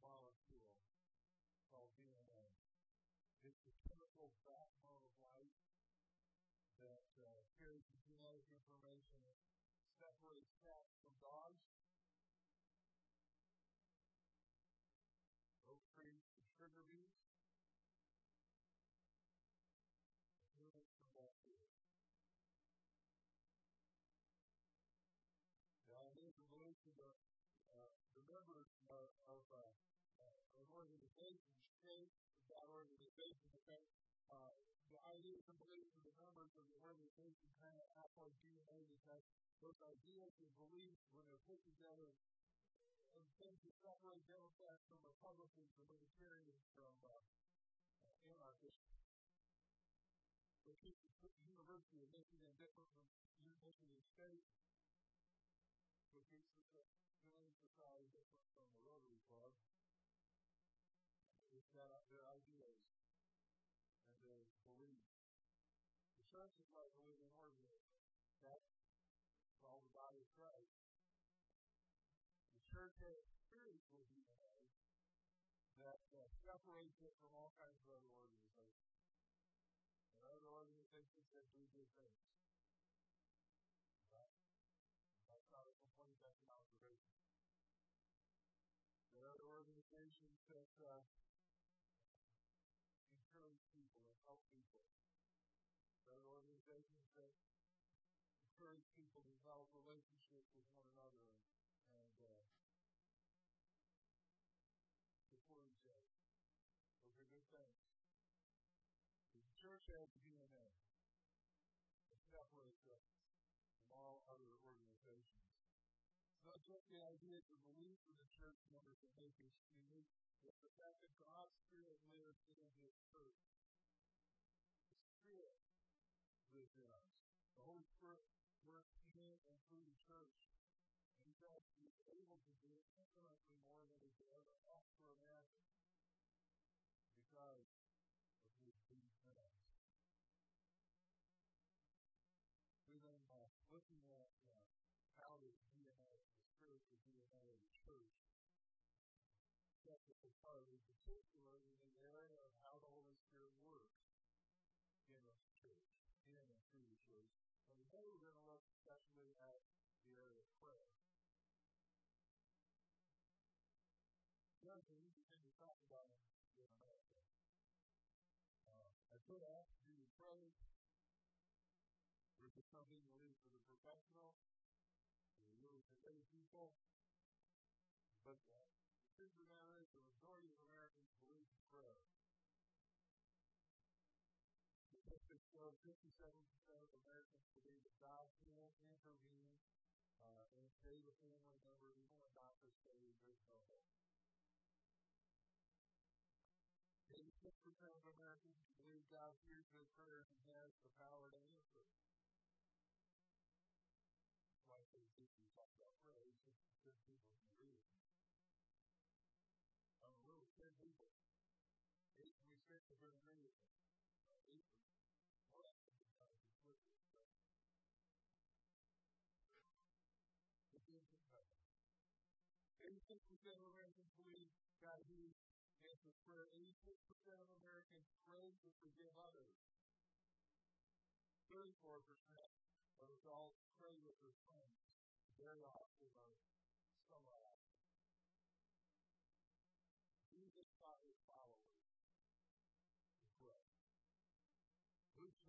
molecule called DNA. It's the chemical backbone of life that uh, carries the genetic information that separates cats from dogs. Oak trees from sugar beets. Humans from bacteria. Now, it is a uh, the members of, of uh, uh, an organization shape that organization because uh, the ideas and beliefs of the members of the organization kind of act like DNA because those ideas and beliefs, when they're put together, and things that separate Democrats from Republicans and Libertarians from uh, uh, anarchists. So keep the University of Michigan different from Michigan State, which keeps the Society different from the Rotary Club. It's got their ideas and their beliefs. The church is like a living organism. That's called the body of Christ. The church has spiritual DNA that uh, separates it from all kinds of other organizations. Are other organizations that do good things. That uh, encourage people and help people. There are organizations that encourage people to develop relationships with one another and, and uh, support each other. Those are good things. The church has DNA that separates us from all other organizations. It's not just the ideas or beliefs of the church members that make us unique, but the fact that God's Spirit lives in His church. The Spirit lives in us. The Holy Spirit works in and through the church. And God is able to do infinitely more than we could ever ask or imagine sets us in the area of how the Holy Spirit works in the church, in and through the church. And today we're going to look especially at the area of prayer. The other thing we begin to talk about in America. Uh, I could ask you to pray is it something you leave for the professional? Or you for lay people? But uh, the of the majority of Americans believe in prayer. Statistics show 57% of Americans believe that God can intervene uh, and save a family member even when doctors say there's no hope. 86% of Americans believe God hears their prayers and has the power to answer like they do we talk about prayer, it's just good people can with conflict with them. Eighty-six percent of Americans believe God hears answers prayer. Eighty-six percent of Americans pray to forgive others. Thirty-four percent of adults pray with their friends. Very often are summarized. Jesus taught his followers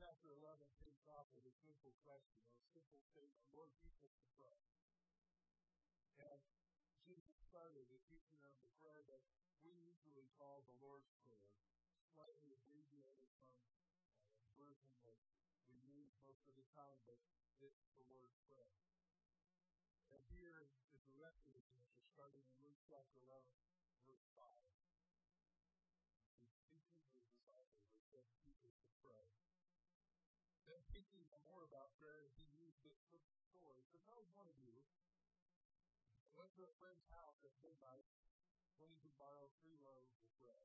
chapter 11 takes off with a simple question, or a simple statement, Lord, teach us to pray. And Jesus started the teaching of the prayer that we usually call the Lord's Prayer, slightly abbreviated from uh, the version that we use most of the time, but it's the word prayer. And here is the rest of the answer, starting in Luke chapter 11, verse 5. Then speaking more about prayer, he used this story. Suppose one of you went to a friend's house at midnight, wanting to borrow three loaves of bread.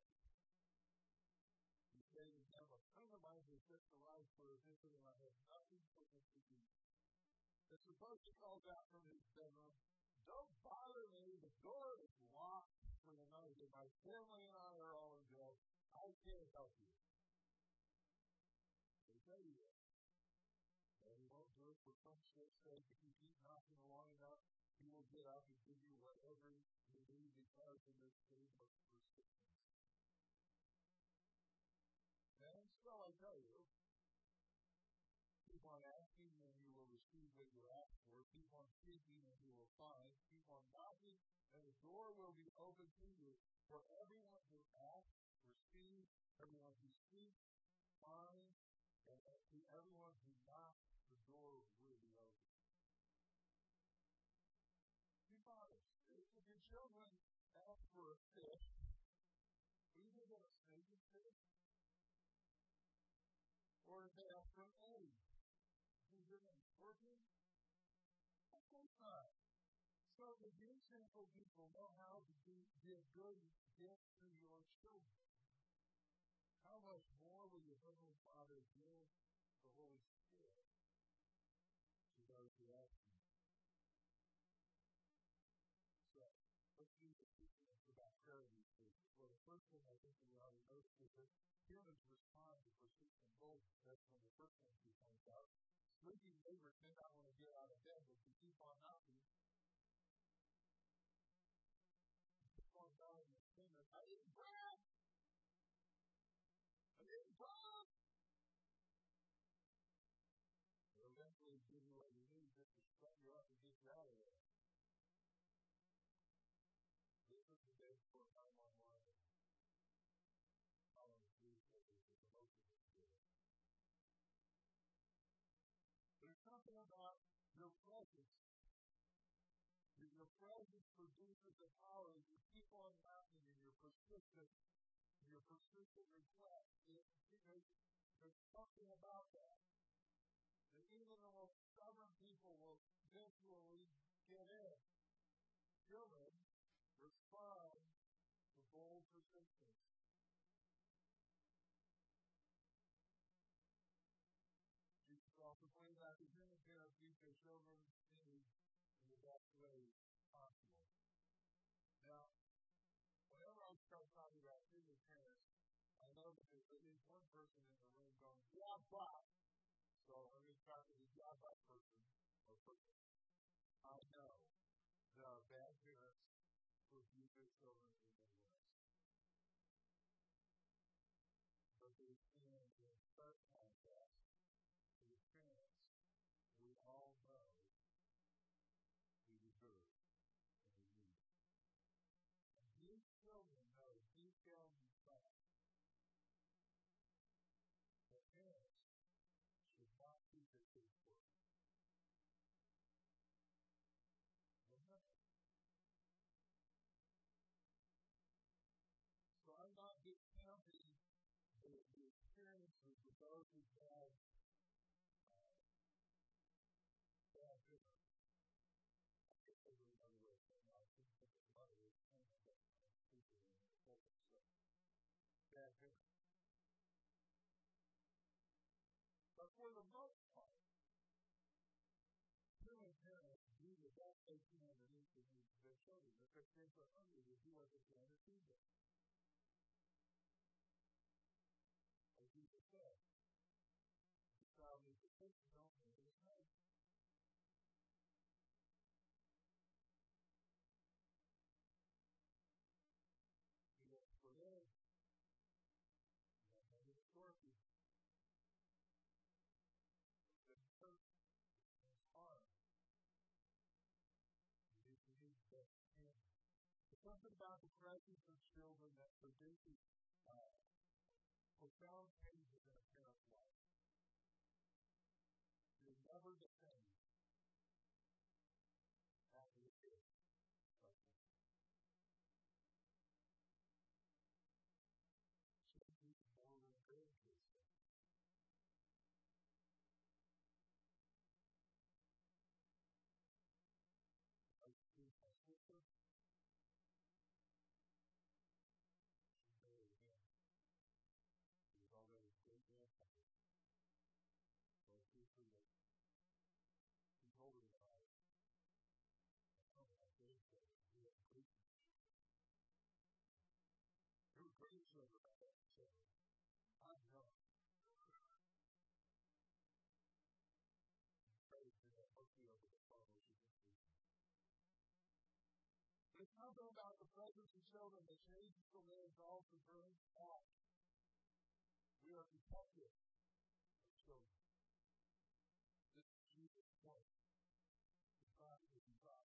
He said to him, A friend of mine has just arrived for a visit, and I have nothing for him to eat. And suppose he calls out from his bedroom, Don't bother me, the door is locked for the night. My family and I are all in jail. I can't help you. It for friendship's sake. If you keep knocking long enough, he will get up and give you whatever you need because in this game of persistence. And so I tell you, keep on asking and you will receive what you ask for. Keep on seeking and you will find. Keep on knocking and the door will be open to you. For everyone who asks, receives, everyone who seeks, for a fish, give them a snaking fish? Or if they ask for an egg, will you give them a scorpion? Of course not. So the good sinful people know how to be, give good gifts to your children. How much more will your Heavenly Father give the Holy Spirit to those who ask first thing I think we ought to notice is that humans respond to persistent boldness. That's one of the first things he points out. Sleepy neighbors may not want to get out of bed, but you keep on knocking, on down in the kingdom. I need bread. I need bread. They'll eventually give you what you need just to shut you up and get you out of there. This is the day for 911 presence that your presence produces the power as you keep on knocking and you're persistent, your persistent request. It, there's something about that. That even the most stubborn people will eventually get in. Children respond to bold persistence. Jesus also pointed out that human parents teach their children in in the best way possible. Now, whenever I start talking about human parents, I know that there's at least one person in the room going, yeah, but. So I'm going to to the yeah, but person or person. I know are bad parents who abuse their children in of those who have uh, bad parents over another way of saying I think that the mother is kind of that kind of people in the focus. So, bad parents. But for the most part, human parents do the best they can to the needs of their children. If their kids are hungry, they do what they can to feed them. About the presence of children that produces uh, profound changes in a about the presence of children that changes the lives all to bring out. We are protected of children. This is Jesus' point. The that we talk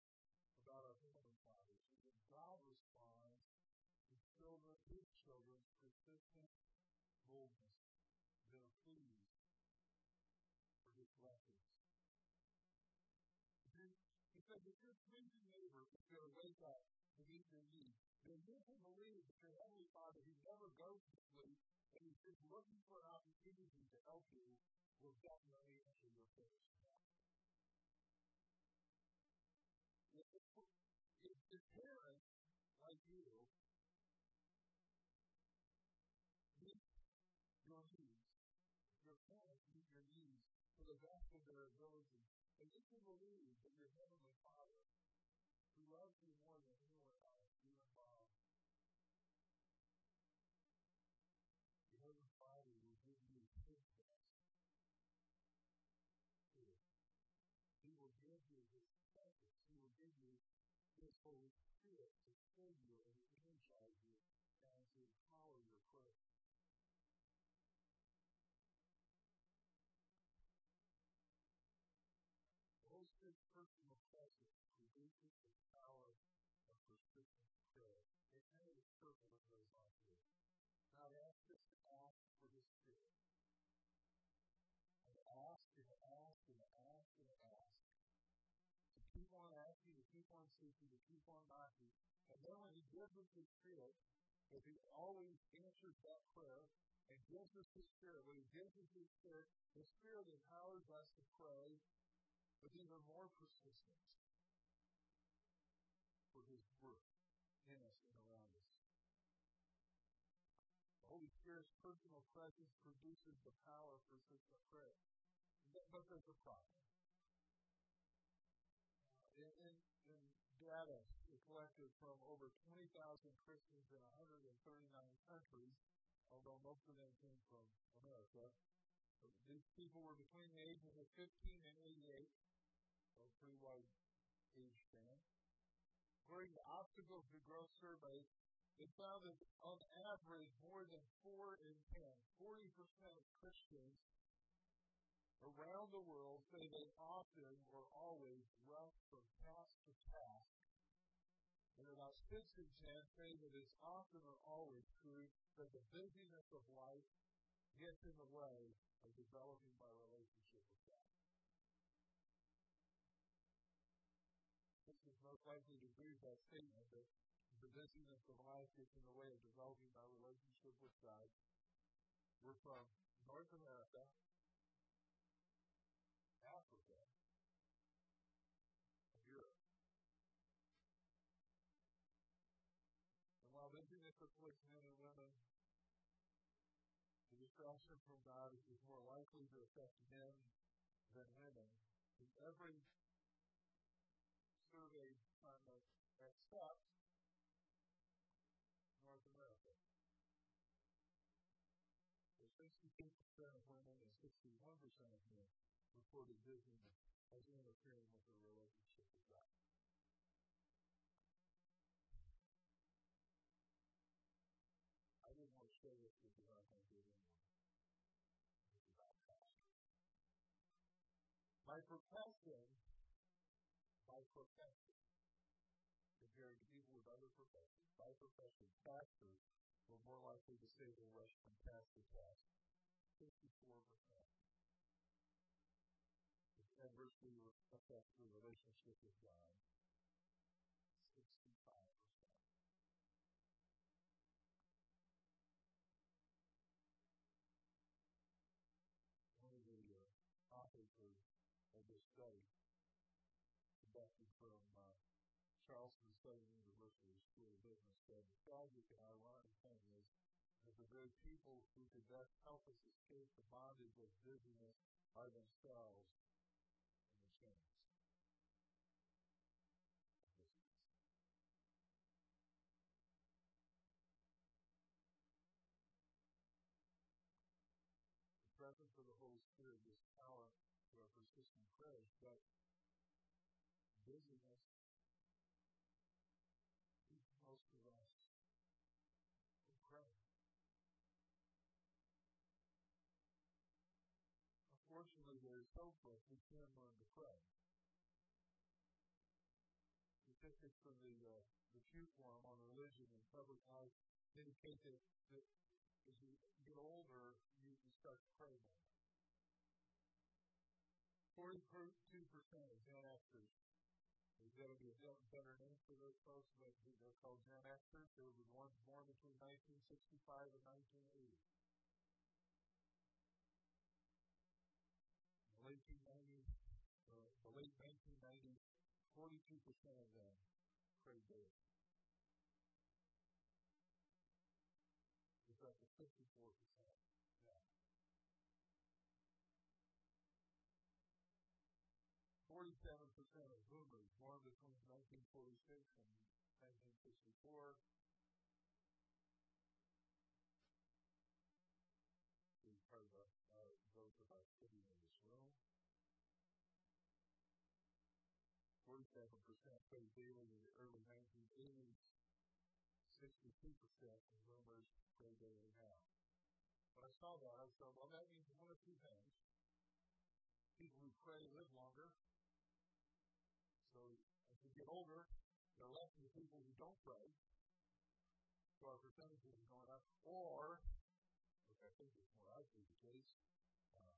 about our heavenly fathers is that God responds to children, his children's persistent boldness, their pleas for his blessings. He says, if your pleasing neighbor is going to wake up to meet your needs, then you can believe that your Heavenly Father, who never goes to sleep, and is just looking for an opportunity to help you, will definitely answer your prayers. If, if, if parents like you meet your needs, your parents meet your needs to the best of their ability, and you can believe that your Heavenly Father, who loves you more than Holy Spirit to fill you keep on seeking, to keep on knocking. And then when He gives us His Spirit, if He always answers that prayer and gives us His Spirit, when He gives us His Spirit, the Spirit empowers us to pray with even more persistence for His work in us and around us. The Holy Spirit's personal presence produces the power for persistent prayer. But there's a problem. Data collected from over 20,000 Christians in 139 countries, although most of them came from America, these people were between the ages of 15 and 88 a pretty wide age span. According to Obstacles to Growth survey, it found that on average, more than 4 in 10, 40% of Christians around the world say they often or always rush from task to task. And about 6 in 10 say that it's often or always true that the busyness of life gets in the way of developing my relationship with God. This is most likely to agree with that statement that the busyness of life gets in the way of developing my relationship with God. We're from North America, men and women, the distraction from God is more likely to affect men than women. In every survey on the except North America. So 62% of women and 61% of men reported busyness as interfering with their relationship with God. My profession by profession compared to people with other professions. By profession, pastors were more likely to say they rush from to task. 54%. It adversely affects the relationship with God. study conducted from uh, Charleston Southern University School of Business. So the tragic and ironic thing is that the very people who could best help us escape the bondage of business are themselves in the chains. presence of the Holy Spirit is persistent but busyness keeps most of us from praying. Unfortunately, there is hope for us. We can learn to pray. Statistics from the uh, the Pew Forum on religion and public life indicate that, that as you get older, you, you start to pray more. 42% of Gen Xers, there's to be a better name for those folks, but they're called Gen Xers. They were the ones born between 1965 and 1980. In the late 1990s, uh, the late 1990s, 42% of them prayed daily. It's up to 54% 1946 and 1964 is part of the, uh, those of us sitting in this room. 47% played daily in the early 1980s. 62% of boomers play daily now. When I saw that, I thought, well, that means one of two things. People who pray live longer, so older, there are less of the people who don't pray. So our percentage is going up. Or, which I think is more likely the case, uh,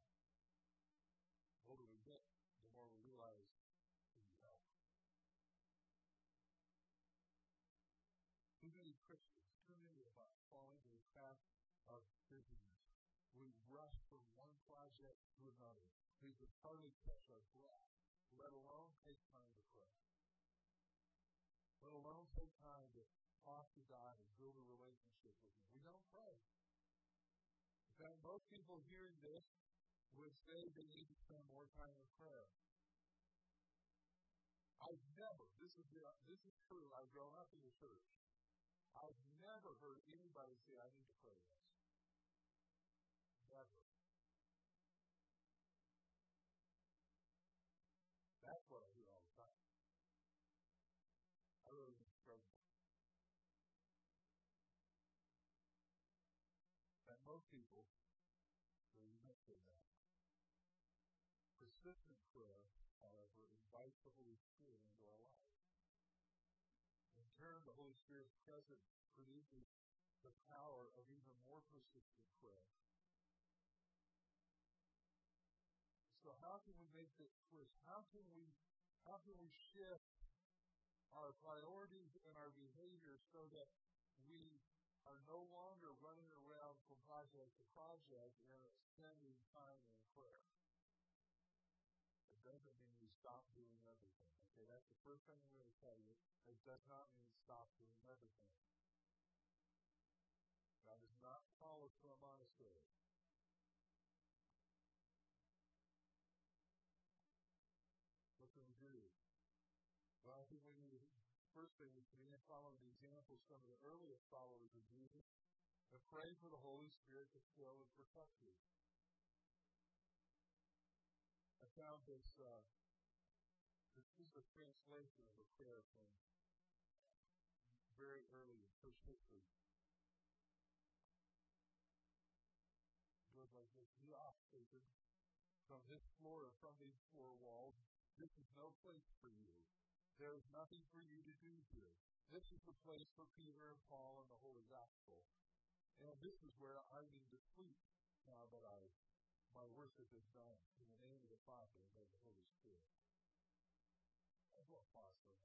the older we get, the more we realize we need help. Too many Christians, too many of us fall into the trap of busyness. We rush from one project to another. We can hardly catch our breath let alone take time to pray. Let alone take time to talk to God and build a relationship with Him. We don't pray. In fact, most people hearing this would say they need to spend more time in prayer. I've never, this is, this is true, I've grown up in the church. I've never heard anybody say, I need to pray less. Never. That's what I hear all the time. I really think struggle. And most people, you might say that. Persistent prayer, however, invites the Holy Spirit into our lives. In turn, the Holy Spirit's presence produces the power of even more persistent prayer. So how can we make this switch? How can we how can we shift our priorities and our behavior so that we are no longer running around from project to project and spending time in prayer? It doesn't mean we stop doing everything. Okay, that's the first thing I'm going to tell you. It does not mean stop doing everything. God does not call us to a monastery. What can we do? Well, I think we need first thing we can follow the example of some of the earliest followers of Jesus and pray for the Holy Spirit to fill and protect you. I found this, uh, this is a translation of a prayer from very early in church history. It like this, Be off, Satan, from this floor or from these four walls, this is no place for you. There is nothing for you to do here. This is the place for Peter and Paul and the Holy Gospel. And this is where I need to sleep now that I my worship is done in the name of the Father and of the Holy Spirit. That's what pause for.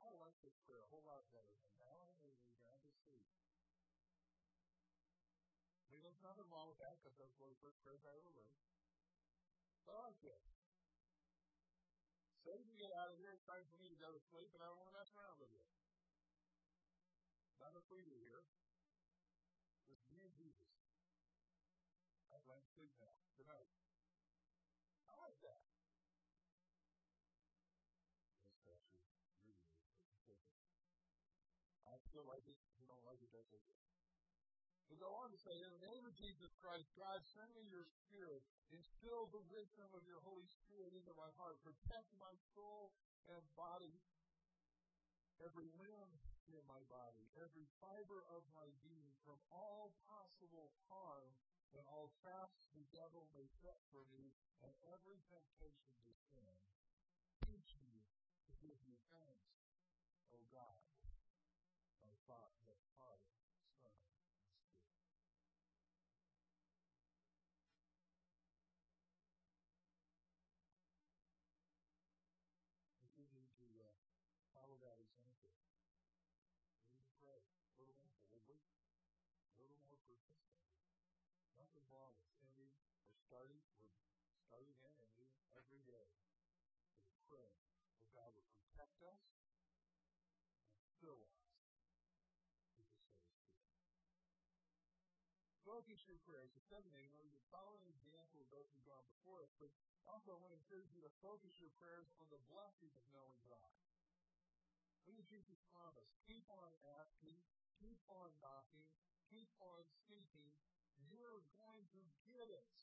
I like this prayer a whole lot better than now I to go to sleep. I mean, there's nothing wrong with that because those were the first prayers I ever wrote. Okay. Say you get out of here, it's time for me to go to sleep, and I don't want to mess around with you. Not a freebie here. Just me and Jesus. I'm going to sleep now. Good night. I like that. Yes, Pastor. I feel like it. If you don't like it, that's okay. To go on to say, in the name of Jesus Christ, God, send me your Spirit. Instill the wisdom of your Holy Spirit into my heart. Protect my soul and body, every limb in my body, every fiber of my being from all possible harm and all traps the devil may set for me and every temptation to sin. Teach me to give you thanks, O God, my Father, Father, Son, and Spirit. We need to uh, follow that example. We need to pray a little more boldly, a little. Nothing wrong with ending or starting. We're starting and ending every day. We pray that God will protect us and fill us with the Holy Spirit. Focus your prayers. Seven you know, the following example of those who've gone before us, but also I want to encourage you to focus your prayers on the blessing of knowing God. Look at Jesus' promise. Keep on asking, keep on knocking, keep on seeking. You're going to get it.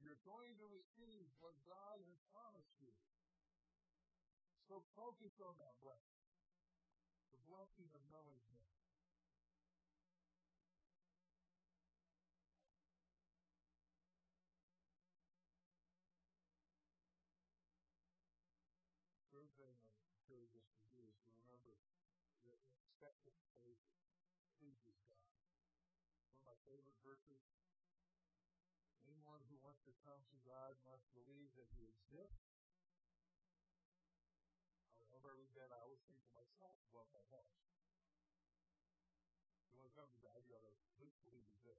You're going to receive what God has promised you. So focus on that blessing. The blessing of knowing Him. Expectant faith pleases God. One of my favorite verses. Anyone who wants to come to God must believe that He exists. Whenever I read that, I always think to myself, well, my gosh. You want to come to God, you ought to at least believe He's there.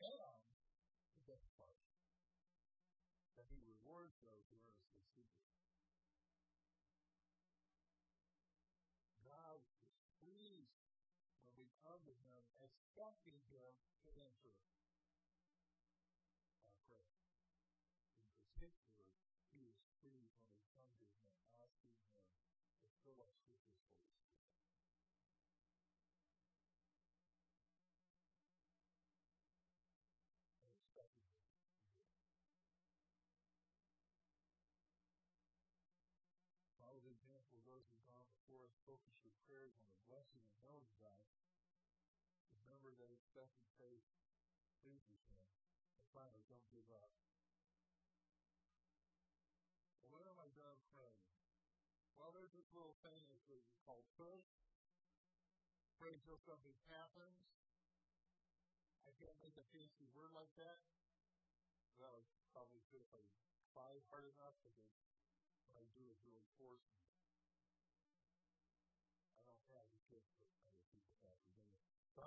And the best part, that He rewards those who earnestly seek Him. God is pleased when we come to Him expecting Him to answer our prayer. In particular, He is when we come to Him asking Him to fill us with His Holy Spirit. And. Follow the example of those who've gone before us. Focus your prayers on the blessing of knowing God. Remember faith pleases Him. And finally, don't give up. Well, when am I done praying? Well, there's this little thing that's called push. Pray until something happens. I can't make a fancy word like that. Was probably good if I tried hard enough, but what I do is really force me.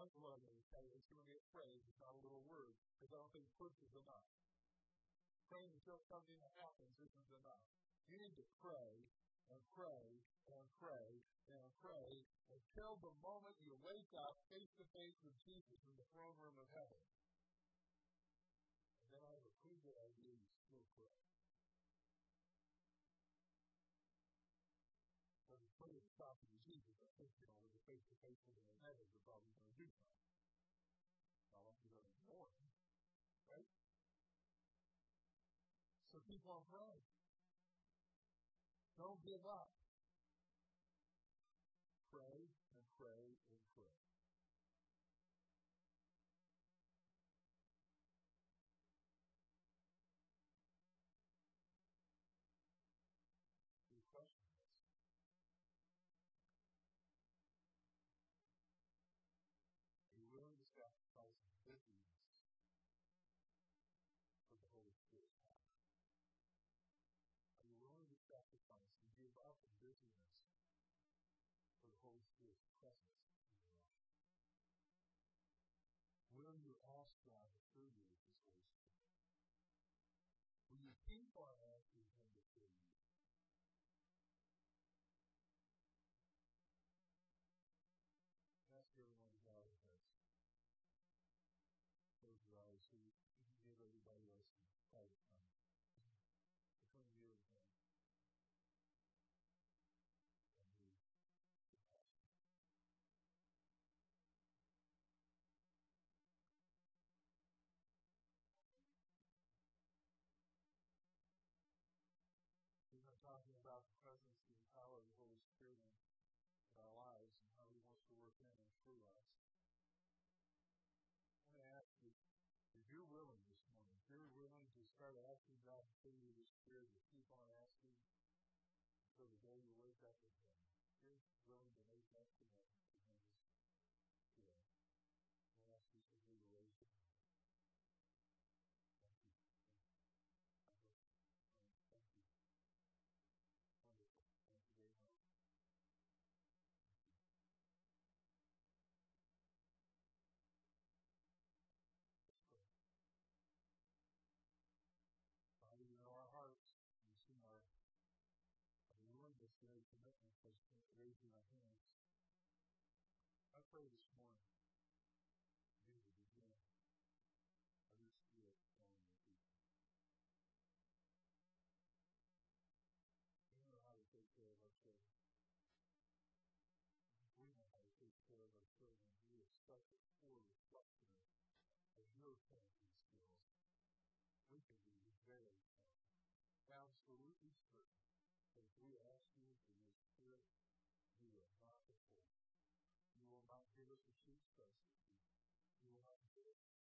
It. The one that say it's to get praise. It's not a little word because I don't think push is enough. Praying until something happens isn't enough. You need to pray and pray and pray and pray until the moment you wake up face to face with Jesus in the throne room of heaven. And then I have a pretty good idea you still pray. But the prayer is talking to Jesus, I think, you know, with a face to face with him in heaven, you're probably going to do you're going to ignore him. Right? So keep on praying. Don't give up. Will start asking God to fill you His Spirit, you keep on asking until the day you wake up with to commitments as raising hands. I pray this morning, to begin people. We know how to take care of our children. We know how to take care of our children. We are such a poor reflection of your parenting skills. We can be very absolutely certain that if we ask you your people. You will not give us the sheep's voices. You will not give hear